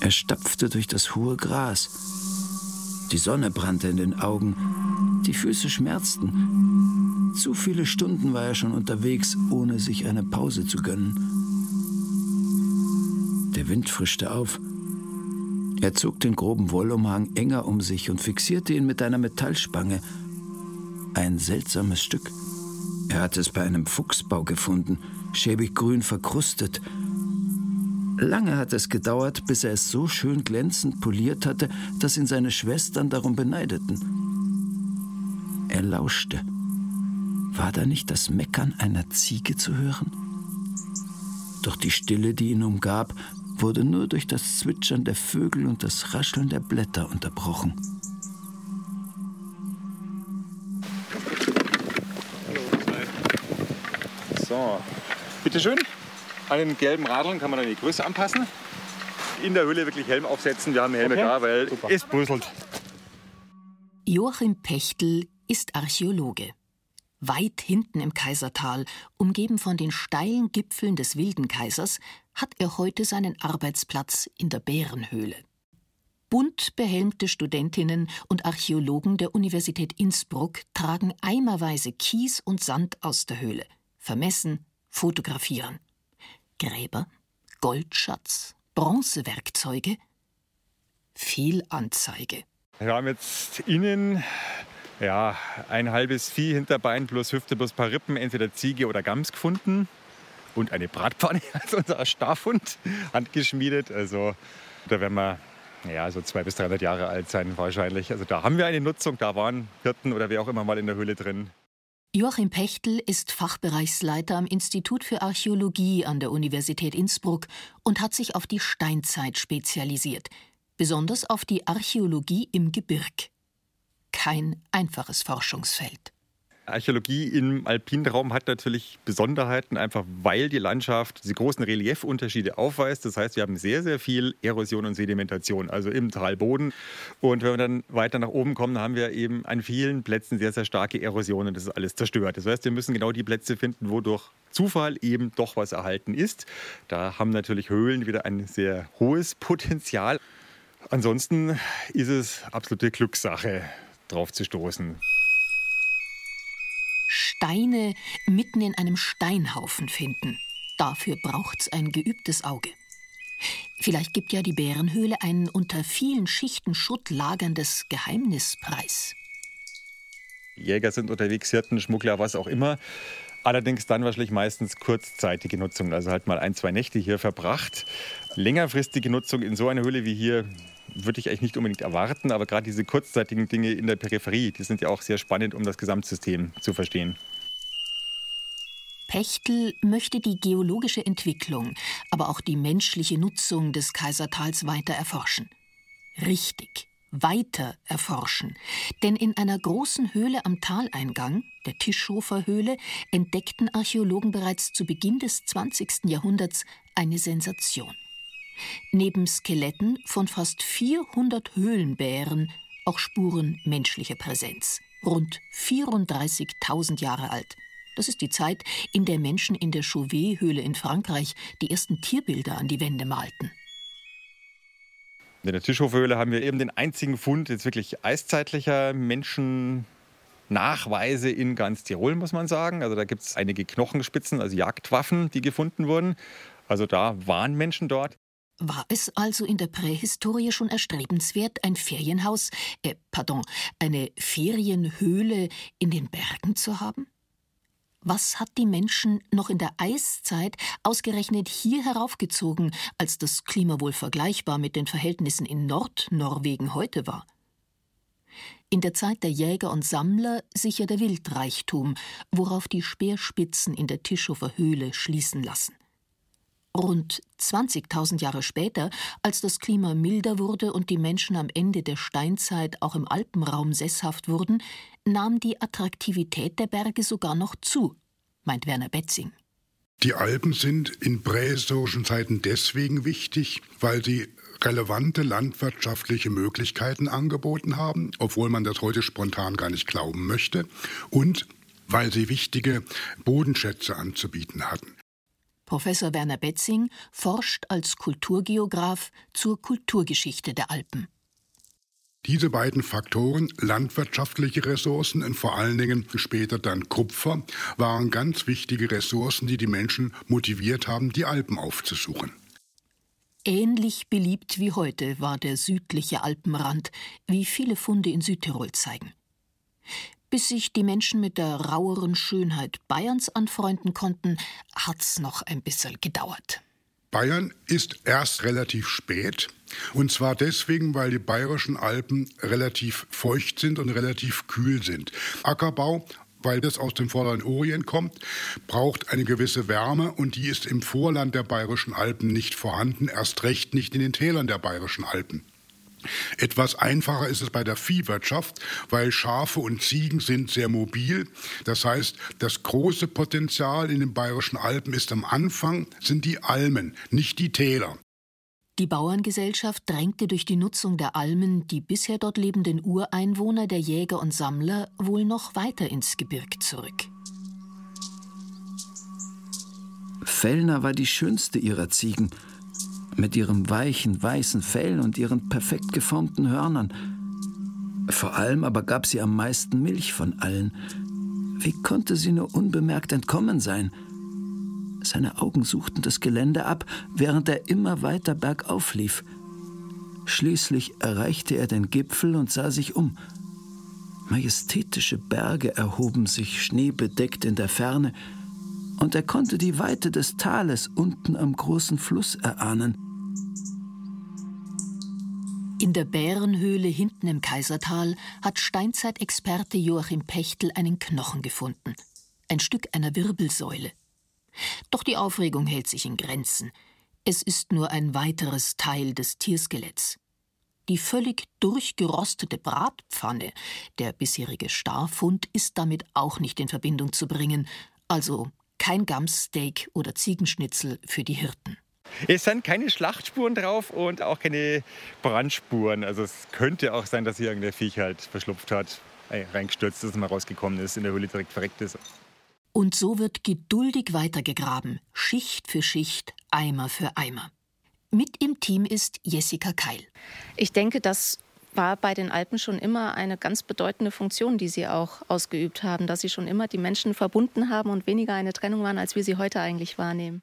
Er stapfte durch das hohe Gras. Die Sonne brannte in den Augen, die Füße schmerzten. Zu viele Stunden war er schon unterwegs, ohne sich eine Pause zu gönnen. Der Wind frischte auf. Er zog den groben Wollumhang enger um sich und fixierte ihn mit einer Metallspange. Ein seltsames Stück. Er hatte es bei einem Fuchsbau gefunden, schäbig grün verkrustet. Lange hat es gedauert, bis er es so schön glänzend poliert hatte, dass ihn seine Schwestern darum beneideten. Er lauschte. War da nicht das Meckern einer Ziege zu hören? Doch die Stille, die ihn umgab, wurde nur durch das Zwitschern der Vögel und das Rascheln der Blätter unterbrochen. Bitteschön. An den gelben Radeln kann man dann die Größe anpassen. In der Höhle wirklich Helm aufsetzen. Wir haben Helme okay. da, weil Super. es bröselt. Joachim Pechtel ist Archäologe. Weit hinten im Kaisertal, umgeben von den steilen Gipfeln des Wilden Kaisers, hat er heute seinen Arbeitsplatz in der Bärenhöhle. Bunt behelmte Studentinnen und Archäologen der Universität Innsbruck tragen eimerweise Kies und Sand aus der Höhle, vermessen, fotografieren. Gräber, Goldschatz, Bronzewerkzeuge, Fehlanzeige. Wir haben jetzt innen ja, ein halbes Vieh, Hinterbein plus Hüfte plus paar Rippen, entweder Ziege oder Gams gefunden. Und eine Bratpfanne als unser Staffhund, handgeschmiedet. Also da werden wir ja, so 200 bis 300 Jahre alt sein wahrscheinlich. Also da haben wir eine Nutzung, da waren Hirten oder wer auch immer mal in der Höhle drin. Joachim Pechtel ist Fachbereichsleiter am Institut für Archäologie an der Universität Innsbruck und hat sich auf die Steinzeit spezialisiert, besonders auf die Archäologie im Gebirg kein einfaches Forschungsfeld. Archäologie im alpinen Raum hat natürlich Besonderheiten, einfach weil die Landschaft diese großen Reliefunterschiede aufweist. Das heißt, wir haben sehr, sehr viel Erosion und Sedimentation, also im Talboden. Und wenn wir dann weiter nach oben kommen, haben wir eben an vielen Plätzen sehr, sehr starke Erosionen. Das ist alles zerstört. Das heißt, wir müssen genau die Plätze finden, wo durch Zufall eben doch was erhalten ist. Da haben natürlich Höhlen wieder ein sehr hohes Potenzial. Ansonsten ist es absolute Glückssache drauf zu stoßen. Steine mitten in einem Steinhaufen finden. Dafür braucht's ein geübtes Auge. Vielleicht gibt ja die Bärenhöhle ein unter vielen Schichten Schutt lagerndes Geheimnispreis. Jäger sind unterwegs, Hirten, Schmuggler, was auch immer. Allerdings dann wahrscheinlich meistens kurzzeitige Nutzung, also halt mal ein, zwei Nächte hier verbracht. Längerfristige Nutzung in so einer Höhle wie hier würde ich eigentlich nicht unbedingt erwarten, aber gerade diese kurzzeitigen Dinge in der Peripherie, die sind ja auch sehr spannend, um das Gesamtsystem zu verstehen. Pechtel möchte die geologische Entwicklung, aber auch die menschliche Nutzung des Kaisertals weiter erforschen. Richtig, weiter erforschen. Denn in einer großen Höhle am Taleingang, der Tischhofer Höhle, entdeckten Archäologen bereits zu Beginn des 20. Jahrhunderts eine Sensation. Neben Skeletten von fast 400 Höhlenbären auch Spuren menschlicher Präsenz. Rund 34.000 Jahre alt. Das ist die Zeit, in der Menschen in der Chauvet-Höhle in Frankreich die ersten Tierbilder an die Wände malten. In der Tischhofhöhle haben wir eben den einzigen Fund jetzt wirklich eiszeitlicher Menschennachweise in ganz Tirol, muss man sagen. Also da gibt es einige Knochenspitzen, also Jagdwaffen, die gefunden wurden. Also da waren Menschen dort. War es also in der Prähistorie schon erstrebenswert, ein Ferienhaus, äh, pardon, eine Ferienhöhle in den Bergen zu haben? Was hat die Menschen noch in der Eiszeit ausgerechnet hier heraufgezogen, als das Klima wohl vergleichbar mit den Verhältnissen in Nordnorwegen heute war? In der Zeit der Jäger und Sammler sicher der Wildreichtum, worauf die Speerspitzen in der Tischhofer Höhle schließen lassen. Rund 20.000 Jahre später, als das Klima milder wurde und die Menschen am Ende der Steinzeit auch im Alpenraum sesshaft wurden, nahm die Attraktivität der Berge sogar noch zu, meint Werner Betzing. Die Alpen sind in prähistorischen Zeiten deswegen wichtig, weil sie relevante landwirtschaftliche Möglichkeiten angeboten haben, obwohl man das heute spontan gar nicht glauben möchte, und weil sie wichtige Bodenschätze anzubieten hatten. Professor Werner Betzing forscht als Kulturgeograf zur Kulturgeschichte der Alpen. Diese beiden Faktoren, landwirtschaftliche Ressourcen und vor allen Dingen später dann Kupfer, waren ganz wichtige Ressourcen, die die Menschen motiviert haben, die Alpen aufzusuchen. Ähnlich beliebt wie heute war der südliche Alpenrand, wie viele Funde in Südtirol zeigen. Bis sich die Menschen mit der raueren Schönheit Bayerns anfreunden konnten, hat's noch ein bisschen gedauert. Bayern ist erst relativ spät. Und zwar deswegen, weil die bayerischen Alpen relativ feucht sind und relativ kühl sind. Ackerbau weil das aus dem Vorderen Orient kommt, braucht eine gewisse Wärme und die ist im Vorland der bayerischen Alpen nicht vorhanden, erst recht nicht in den Tälern der bayerischen Alpen. Etwas einfacher ist es bei der Viehwirtschaft, weil Schafe und Ziegen sind sehr mobil. Das heißt, das große Potenzial in den bayerischen Alpen ist am Anfang sind die Almen, nicht die Täler. Die Bauerngesellschaft drängte durch die Nutzung der Almen die bisher dort lebenden Ureinwohner der Jäger und Sammler wohl noch weiter ins Gebirg zurück. Fellner war die schönste ihrer Ziegen mit ihrem weichen, weißen Fell und ihren perfekt geformten Hörnern. Vor allem aber gab sie am meisten Milch von allen. Wie konnte sie nur unbemerkt entkommen sein? Seine Augen suchten das Gelände ab, während er immer weiter bergauf lief. Schließlich erreichte er den Gipfel und sah sich um. Majestätische Berge erhoben sich schneebedeckt in der Ferne, und er konnte die Weite des Tales unten am großen Fluss erahnen. In der Bärenhöhle hinten im Kaisertal hat Steinzeitexperte Joachim Pechtel einen Knochen gefunden. Ein Stück einer Wirbelsäule. Doch die Aufregung hält sich in Grenzen. Es ist nur ein weiteres Teil des Tierskeletts. Die völlig durchgerostete Bratpfanne, der bisherige Starfund, ist damit auch nicht in Verbindung zu bringen, also kein Gamssteak oder Ziegenschnitzel für die Hirten. Es sind keine Schlachtspuren drauf und auch keine Brandspuren. Also es könnte auch sein, dass hier irgendein Viech halt verschlupft hat, reingestürzt ist und mal rausgekommen ist, in der Höhle direkt verreckt ist. Und so wird geduldig weitergegraben, Schicht für Schicht, Eimer für Eimer. Mit im Team ist Jessica Keil. Ich denke, das war bei den Alpen schon immer eine ganz bedeutende Funktion, die sie auch ausgeübt haben, dass sie schon immer die Menschen verbunden haben und weniger eine Trennung waren, als wir sie heute eigentlich wahrnehmen.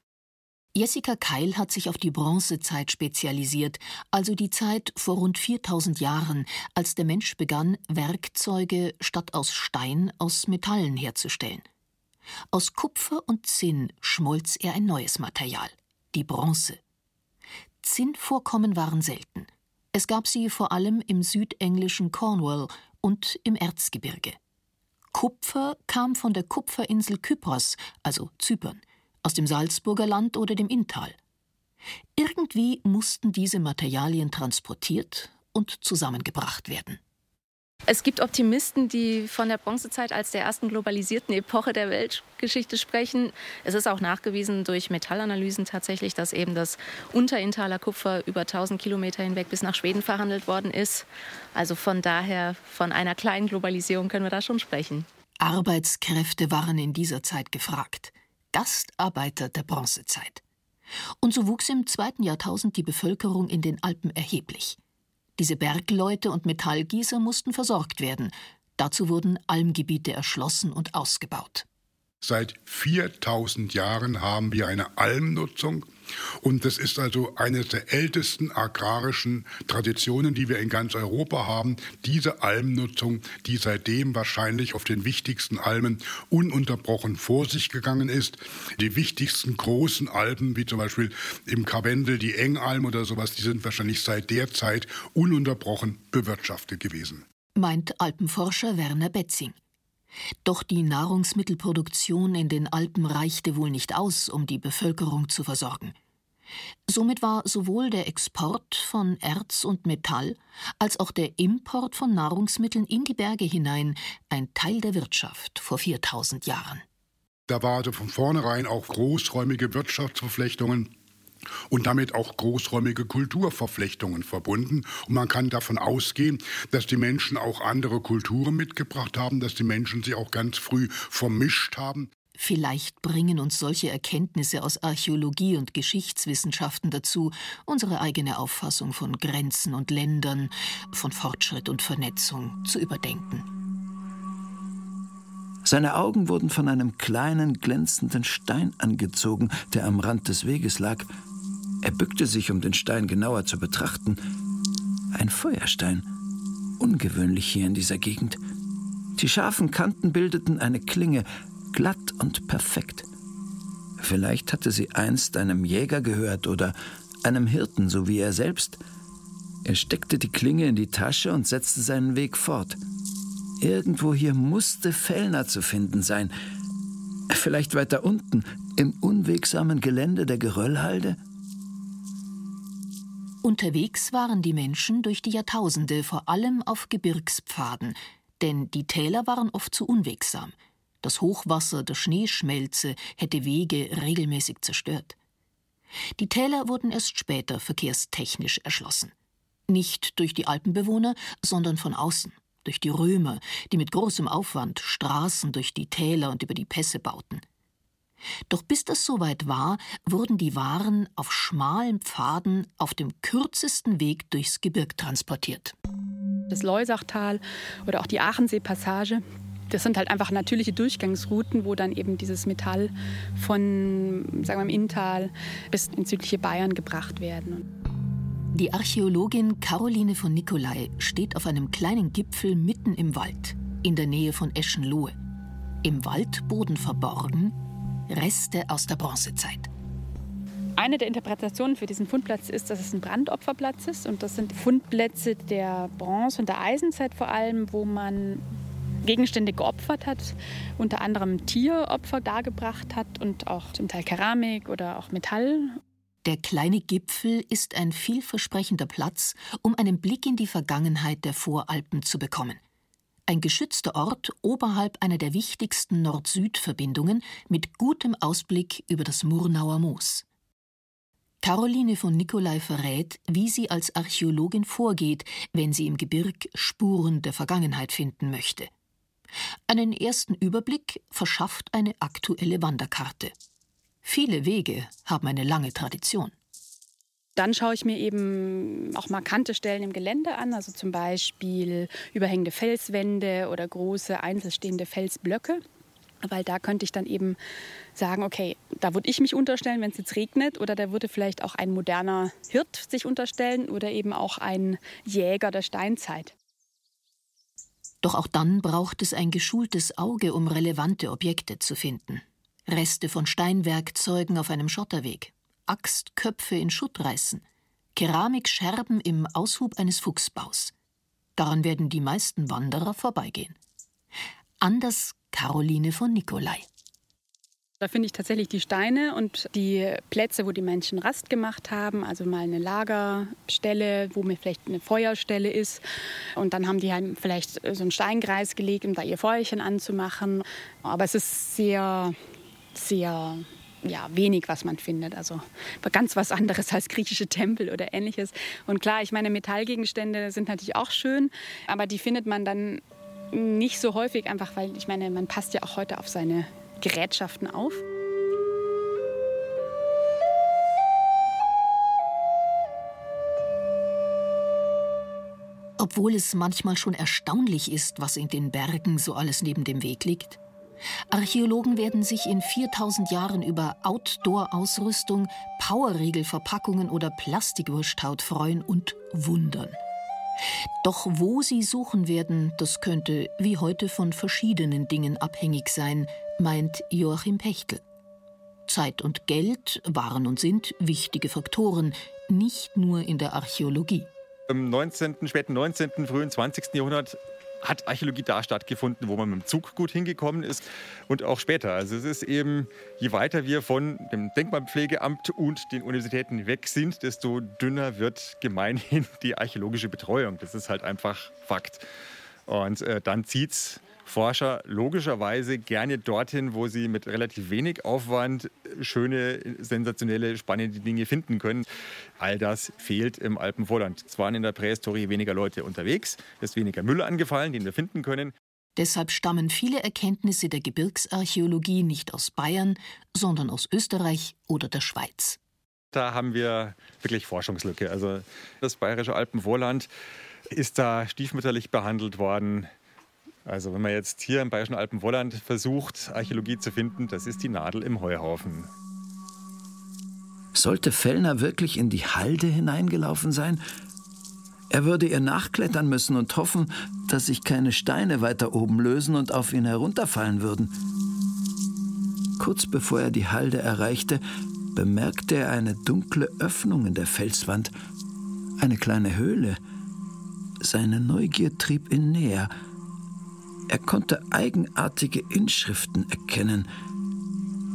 Jessica Keil hat sich auf die Bronzezeit spezialisiert, also die Zeit vor rund 4000 Jahren, als der Mensch begann, Werkzeuge statt aus Stein aus Metallen herzustellen. Aus Kupfer und Zinn schmolz er ein neues Material, die Bronze. Zinnvorkommen waren selten. Es gab sie vor allem im südenglischen Cornwall und im Erzgebirge. Kupfer kam von der Kupferinsel Kypros, also Zypern, aus dem Salzburger Land oder dem Inntal. Irgendwie mussten diese Materialien transportiert und zusammengebracht werden. Es gibt Optimisten, die von der Bronzezeit als der ersten globalisierten Epoche der Weltgeschichte sprechen. Es ist auch nachgewiesen durch Metallanalysen tatsächlich, dass eben das Unterintaler Kupfer über 1000 Kilometer hinweg bis nach Schweden verhandelt worden ist. Also von daher, von einer kleinen Globalisierung können wir da schon sprechen. Arbeitskräfte waren in dieser Zeit gefragt. Gastarbeiter der Bronzezeit. Und so wuchs im zweiten Jahrtausend die Bevölkerung in den Alpen erheblich. Diese Bergleute und Metallgießer mussten versorgt werden. Dazu wurden Almgebiete erschlossen und ausgebaut. Seit 4000 Jahren haben wir eine Almnutzung und das ist also eine der ältesten agrarischen Traditionen, die wir in ganz Europa haben. Diese Almnutzung, die seitdem wahrscheinlich auf den wichtigsten Almen ununterbrochen vor sich gegangen ist. Die wichtigsten großen Alpen, wie zum Beispiel im Karwendel die Engalm oder sowas, die sind wahrscheinlich seit der Zeit ununterbrochen bewirtschaftet gewesen. Meint Alpenforscher Werner Betzing. Doch die Nahrungsmittelproduktion in den Alpen reichte wohl nicht aus, um die Bevölkerung zu versorgen. Somit war sowohl der Export von Erz und Metall als auch der Import von Nahrungsmitteln in die Berge hinein ein Teil der Wirtschaft vor 4000 Jahren. Da war also von vornherein auch großräumige Wirtschaftsverflechtungen und damit auch großräumige Kulturverflechtungen verbunden. Und man kann davon ausgehen, dass die Menschen auch andere Kulturen mitgebracht haben, dass die Menschen sie auch ganz früh vermischt haben. Vielleicht bringen uns solche Erkenntnisse aus Archäologie und Geschichtswissenschaften dazu, unsere eigene Auffassung von Grenzen und Ländern, von Fortschritt und Vernetzung zu überdenken. Seine Augen wurden von einem kleinen glänzenden Stein angezogen, der am Rand des Weges lag. Er bückte sich, um den Stein genauer zu betrachten. Ein Feuerstein. Ungewöhnlich hier in dieser Gegend. Die scharfen Kanten bildeten eine Klinge, glatt und perfekt. Vielleicht hatte sie einst einem Jäger gehört oder einem Hirten, so wie er selbst. Er steckte die Klinge in die Tasche und setzte seinen Weg fort. Irgendwo hier musste Fellner zu finden sein. Vielleicht weiter unten, im unwegsamen Gelände der Geröllhalde? Unterwegs waren die Menschen durch die Jahrtausende vor allem auf Gebirgspfaden, denn die Täler waren oft zu unwegsam. Das Hochwasser der Schneeschmelze hätte Wege regelmäßig zerstört. Die Täler wurden erst später verkehrstechnisch erschlossen. Nicht durch die Alpenbewohner, sondern von außen, durch die Römer, die mit großem Aufwand Straßen durch die Täler und über die Pässe bauten. Doch bis das soweit war, wurden die Waren auf schmalen Pfaden auf dem kürzesten Weg durchs Gebirg transportiert. Das Leusachtal oder auch die Aachensee-Passage das sind halt einfach natürliche Durchgangsrouten, wo dann eben dieses Metall von, sagen wir im Inntal bis ins südliche Bayern gebracht werden. Die Archäologin Caroline von Nicolai steht auf einem kleinen Gipfel mitten im Wald, in der Nähe von Eschenlohe. Im Waldboden verborgen Reste aus der Bronzezeit. Eine der Interpretationen für diesen Fundplatz ist, dass es ein Brandopferplatz ist. Und das sind Fundplätze der Bronze- und der Eisenzeit vor allem, wo man Gegenstände geopfert hat, unter anderem Tieropfer dargebracht hat und auch zum Teil Keramik oder auch Metall. Der kleine Gipfel ist ein vielversprechender Platz, um einen Blick in die Vergangenheit der Voralpen zu bekommen. Ein geschützter Ort oberhalb einer der wichtigsten Nord-Süd-Verbindungen mit gutem Ausblick über das Murnauer Moos. Caroline von Nicolai verrät, wie sie als Archäologin vorgeht, wenn sie im Gebirg Spuren der Vergangenheit finden möchte. Einen ersten Überblick verschafft eine aktuelle Wanderkarte. Viele Wege haben eine lange Tradition. Dann schaue ich mir eben auch markante Stellen im Gelände an, also zum Beispiel überhängende Felswände oder große einzelstehende Felsblöcke. Weil da könnte ich dann eben sagen, okay, da würde ich mich unterstellen, wenn es jetzt regnet, oder da würde vielleicht auch ein moderner Hirt sich unterstellen oder eben auch ein Jäger der Steinzeit. Doch auch dann braucht es ein geschultes Auge, um relevante Objekte zu finden. Reste von Steinwerkzeugen auf einem Schotterweg, Axtköpfe in Schuttreißen, Keramikscherben im Aushub eines Fuchsbaus. Daran werden die meisten Wanderer vorbeigehen. Anders Caroline von Nicolai. Da finde ich tatsächlich die Steine und die Plätze, wo die Menschen Rast gemacht haben, also mal eine Lagerstelle, wo mir vielleicht eine Feuerstelle ist. Und dann haben die halt vielleicht so einen Steinkreis gelegt, um da ihr Feuerchen anzumachen. Aber es ist sehr, sehr ja, wenig, was man findet. Also ganz was anderes als griechische Tempel oder ähnliches. Und klar, ich meine, Metallgegenstände sind natürlich auch schön, aber die findet man dann nicht so häufig, einfach weil ich meine, man passt ja auch heute auf seine Gerätschaften auf. Obwohl es manchmal schon erstaunlich ist, was in den Bergen so alles neben dem Weg liegt. Archäologen werden sich in 4000 Jahren über Outdoor-Ausrüstung, Powerriegelverpackungen oder Plastikwursthaut freuen und wundern. Doch wo sie suchen werden, das könnte wie heute von verschiedenen Dingen abhängig sein, meint Joachim Pechtel. Zeit und Geld waren und sind wichtige Faktoren, nicht nur in der Archäologie. Im 19., späten 19., frühen 20. Jahrhundert hat Archäologie da stattgefunden, wo man mit dem Zug gut hingekommen ist und auch später. Also es ist eben, je weiter wir von dem Denkmalpflegeamt und den Universitäten weg sind, desto dünner wird gemeinhin die archäologische Betreuung. Das ist halt einfach Fakt. Und äh, dann zieht es Forscher logischerweise gerne dorthin, wo sie mit relativ wenig Aufwand schöne, sensationelle, spannende Dinge finden können. All das fehlt im Alpenvorland. Es waren in der Prähistorie weniger Leute unterwegs, es ist weniger Müll angefallen, den wir finden können. Deshalb stammen viele Erkenntnisse der Gebirgsarchäologie nicht aus Bayern, sondern aus Österreich oder der Schweiz. Da haben wir wirklich Forschungslücke. Also das bayerische Alpenvorland ist da stiefmütterlich behandelt worden. Also wenn man jetzt hier im bayerischen Alpenvorland versucht, Archäologie zu finden, das ist die Nadel im Heuhaufen. Sollte Fellner wirklich in die Halde hineingelaufen sein? Er würde ihr nachklettern müssen und hoffen, dass sich keine Steine weiter oben lösen und auf ihn herunterfallen würden. Kurz bevor er die Halde erreichte, bemerkte er eine dunkle Öffnung in der Felswand, eine kleine Höhle. Seine Neugier trieb ihn näher. Er konnte eigenartige Inschriften erkennen.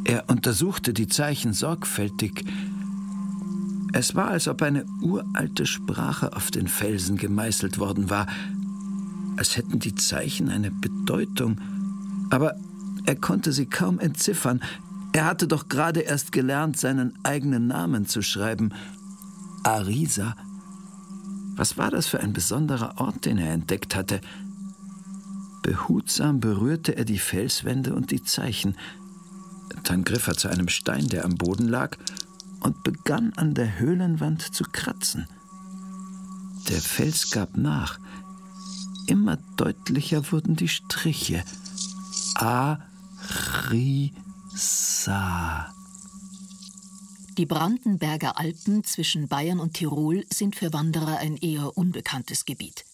Er untersuchte die Zeichen sorgfältig, es war, als ob eine uralte Sprache auf den Felsen gemeißelt worden war, als hätten die Zeichen eine Bedeutung, aber er konnte sie kaum entziffern. Er hatte doch gerade erst gelernt, seinen eigenen Namen zu schreiben. Arisa. Was war das für ein besonderer Ort, den er entdeckt hatte? Behutsam berührte er die Felswände und die Zeichen. Dann griff er zu einem Stein, der am Boden lag, und begann an der Höhlenwand zu kratzen. Der Fels gab nach. Immer deutlicher wurden die Striche. A-Ri-Sa. Die Brandenberger Alpen zwischen Bayern und Tirol sind für Wanderer ein eher unbekanntes Gebiet.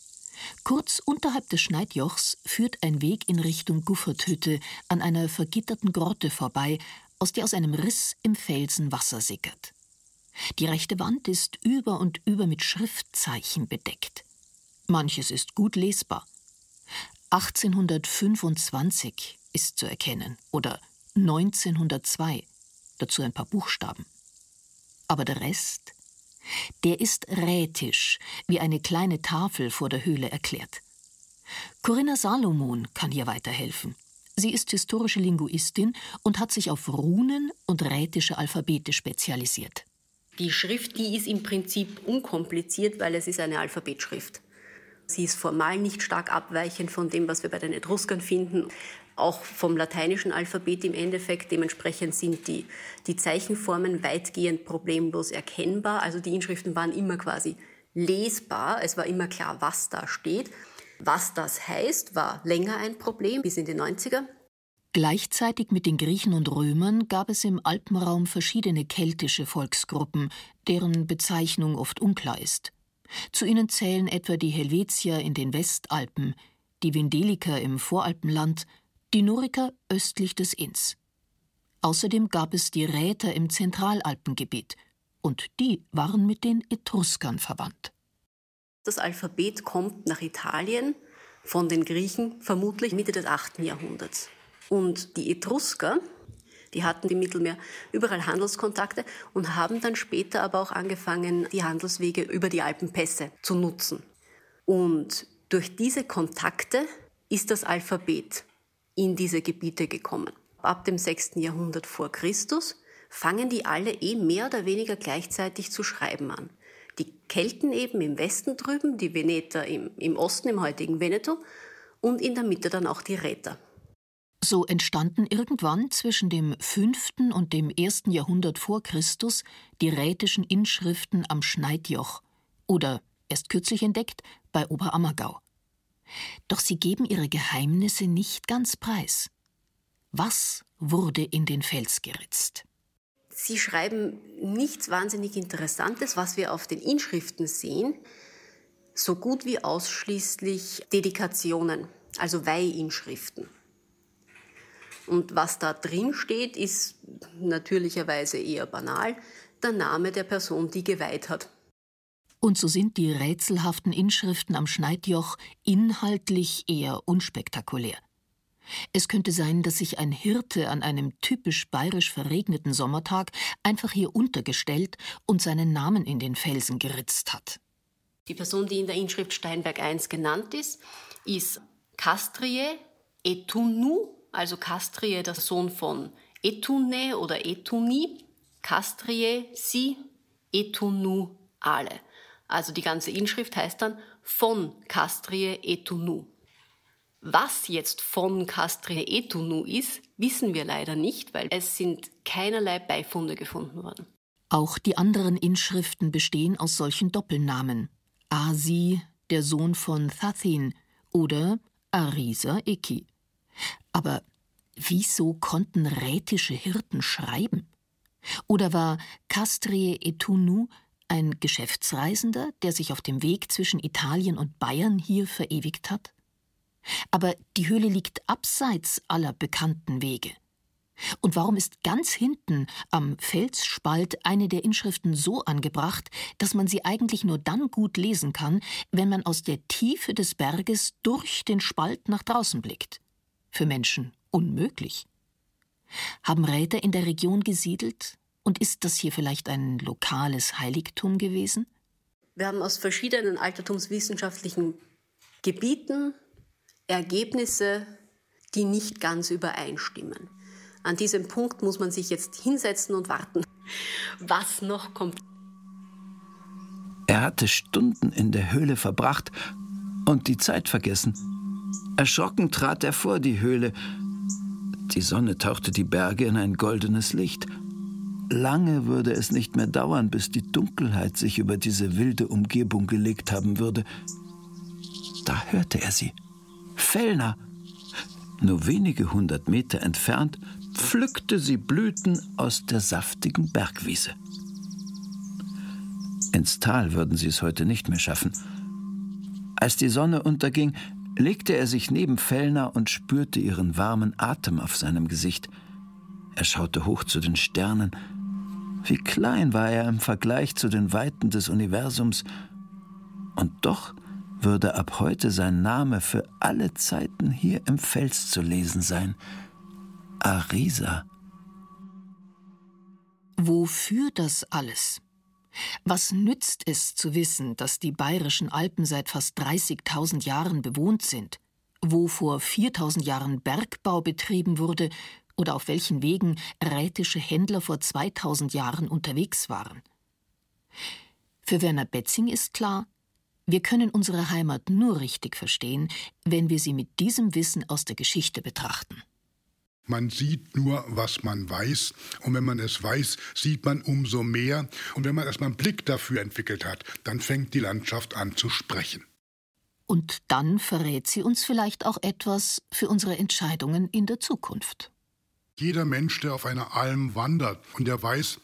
Kurz unterhalb des Schneidjochs führt ein Weg in Richtung Gufferthütte an einer vergitterten Grotte vorbei, aus der aus einem Riss im Felsen Wasser sickert. Die rechte Wand ist über und über mit Schriftzeichen bedeckt. Manches ist gut lesbar. 1825 ist zu erkennen oder 1902, dazu ein paar Buchstaben. Aber der Rest, der ist rätisch, wie eine kleine Tafel vor der Höhle erklärt. Corinna Salomon kann hier weiterhelfen. Sie ist historische Linguistin und hat sich auf Runen und rätische Alphabete spezialisiert. Die Schrift, die ist im Prinzip unkompliziert, weil es ist eine Alphabetschrift. Sie ist formal nicht stark abweichend von dem, was wir bei den Etruskern finden, auch vom lateinischen Alphabet im Endeffekt. Dementsprechend sind die, die Zeichenformen weitgehend problemlos erkennbar. Also die Inschriften waren immer quasi lesbar. Es war immer klar, was da steht. Was das heißt, war länger ein Problem, bis in die 90er. Gleichzeitig mit den Griechen und Römern gab es im Alpenraum verschiedene keltische Volksgruppen, deren Bezeichnung oft unklar ist. Zu ihnen zählen etwa die Helvetier in den Westalpen, die Vindeliker im Voralpenland, die Noriker östlich des Inns. Außerdem gab es die Räter im Zentralalpengebiet, und die waren mit den Etruskern verwandt. Das Alphabet kommt nach Italien von den Griechen vermutlich Mitte des 8. Jahrhunderts. Und die Etrusker, die hatten im Mittelmeer überall Handelskontakte und haben dann später aber auch angefangen, die Handelswege über die Alpenpässe zu nutzen. Und durch diese Kontakte ist das Alphabet in diese Gebiete gekommen. Ab dem 6. Jahrhundert vor Christus fangen die alle eh mehr oder weniger gleichzeitig zu schreiben an die Kelten eben im Westen drüben, die Veneter im, im Osten, im heutigen Veneto und in der Mitte dann auch die Räter. So entstanden irgendwann zwischen dem 5. und dem 1. Jahrhundert vor Christus die rätischen Inschriften am Schneidjoch oder erst kürzlich entdeckt bei Oberammergau. Doch sie geben ihre Geheimnisse nicht ganz preis. Was wurde in den Fels geritzt? Sie schreiben nichts wahnsinnig Interessantes, was wir auf den Inschriften sehen, so gut wie ausschließlich Dedikationen, also Weihinschriften. Und was da drin steht, ist natürlicherweise eher banal, der Name der Person, die geweiht hat. Und so sind die rätselhaften Inschriften am Schneidjoch inhaltlich eher unspektakulär. Es könnte sein, dass sich ein Hirte an einem typisch bayerisch verregneten Sommertag einfach hier untergestellt und seinen Namen in den Felsen geritzt hat. Die Person, die in der Inschrift Steinberg I genannt ist, ist Castrie Etunu, also Castrie, der Sohn von Etune oder Etuni, Castrie si Etunu ale. Also die ganze Inschrift heißt dann von Castrie Etunu. Was jetzt von Castrie Etunu ist, wissen wir leider nicht, weil es sind keinerlei Beifunde gefunden worden. Auch die anderen Inschriften bestehen aus solchen Doppelnamen. Asi, der Sohn von Thathin, oder Arisa Eki. Aber wieso konnten rätische Hirten schreiben? Oder war Castrie Etunu ein Geschäftsreisender, der sich auf dem Weg zwischen Italien und Bayern hier verewigt hat? Aber die Höhle liegt abseits aller bekannten Wege. Und warum ist ganz hinten am Felsspalt eine der Inschriften so angebracht, dass man sie eigentlich nur dann gut lesen kann, wenn man aus der Tiefe des Berges durch den Spalt nach draußen blickt? Für Menschen unmöglich. Haben Räter in der Region gesiedelt? Und ist das hier vielleicht ein lokales Heiligtum gewesen? Wir haben aus verschiedenen altertumswissenschaftlichen Gebieten Ergebnisse, die nicht ganz übereinstimmen. An diesem Punkt muss man sich jetzt hinsetzen und warten, was noch kommt. Er hatte Stunden in der Höhle verbracht und die Zeit vergessen. Erschrocken trat er vor die Höhle. Die Sonne tauchte die Berge in ein goldenes Licht. Lange würde es nicht mehr dauern, bis die Dunkelheit sich über diese wilde Umgebung gelegt haben würde. Da hörte er sie. Fellner. Nur wenige hundert Meter entfernt pflückte sie Blüten aus der saftigen Bergwiese. Ins Tal würden sie es heute nicht mehr schaffen. Als die Sonne unterging, legte er sich neben Fellner und spürte ihren warmen Atem auf seinem Gesicht. Er schaute hoch zu den Sternen. Wie klein war er im Vergleich zu den Weiten des Universums. Und doch würde ab heute sein Name für alle Zeiten hier im Fels zu lesen sein. Arisa. Wofür das alles? Was nützt es zu wissen, dass die bayerischen Alpen seit fast 30.000 Jahren bewohnt sind, wo vor 4.000 Jahren Bergbau betrieben wurde oder auf welchen Wegen rätische Händler vor 2000 Jahren unterwegs waren? Für Werner Betzing ist klar, wir können unsere Heimat nur richtig verstehen, wenn wir sie mit diesem Wissen aus der Geschichte betrachten. Man sieht nur, was man weiß. Und wenn man es weiß, sieht man umso mehr. Und wenn man erstmal einen Blick dafür entwickelt hat, dann fängt die Landschaft an zu sprechen. Und dann verrät sie uns vielleicht auch etwas für unsere Entscheidungen in der Zukunft. Jeder Mensch, der auf einer Alm wandert und der weiß,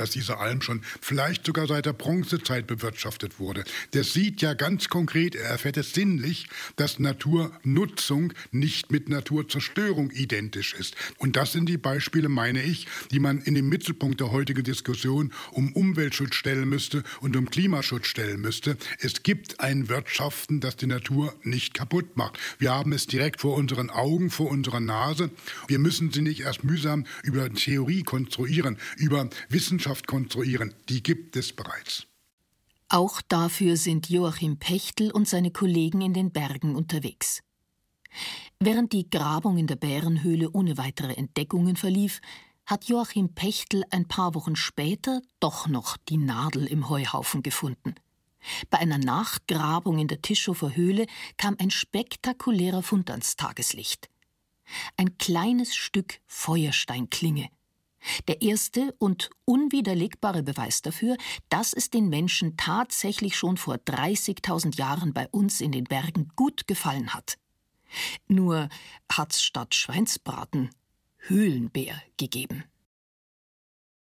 dass diese Alm schon vielleicht sogar seit der Bronzezeit bewirtschaftet wurde. Der sieht ja ganz konkret, er erfährt es sinnlich, dass Naturnutzung nicht mit Naturzerstörung identisch ist. Und das sind die Beispiele, meine ich, die man in den Mittelpunkt der heutigen Diskussion um Umweltschutz stellen müsste und um Klimaschutz stellen müsste. Es gibt ein Wirtschaften, das die Natur nicht kaputt macht. Wir haben es direkt vor unseren Augen, vor unserer Nase. Wir müssen sie nicht erst mühsam über Theorie konstruieren, über Wissenschaft Landschaft konstruieren, die gibt es bereits. Auch dafür sind Joachim Pechtel und seine Kollegen in den Bergen unterwegs. Während die Grabung in der Bärenhöhle ohne weitere Entdeckungen verlief, hat Joachim Pechtel ein paar Wochen später doch noch die Nadel im Heuhaufen gefunden. Bei einer Nachgrabung in der Tischofer Höhle kam ein spektakulärer Fund ans Tageslicht. Ein kleines Stück Feuersteinklinge, der erste und unwiderlegbare Beweis dafür, dass es den Menschen tatsächlich schon vor 30.000 Jahren bei uns in den Bergen gut gefallen hat. Nur hat's statt Schweinsbraten Höhlenbär gegeben.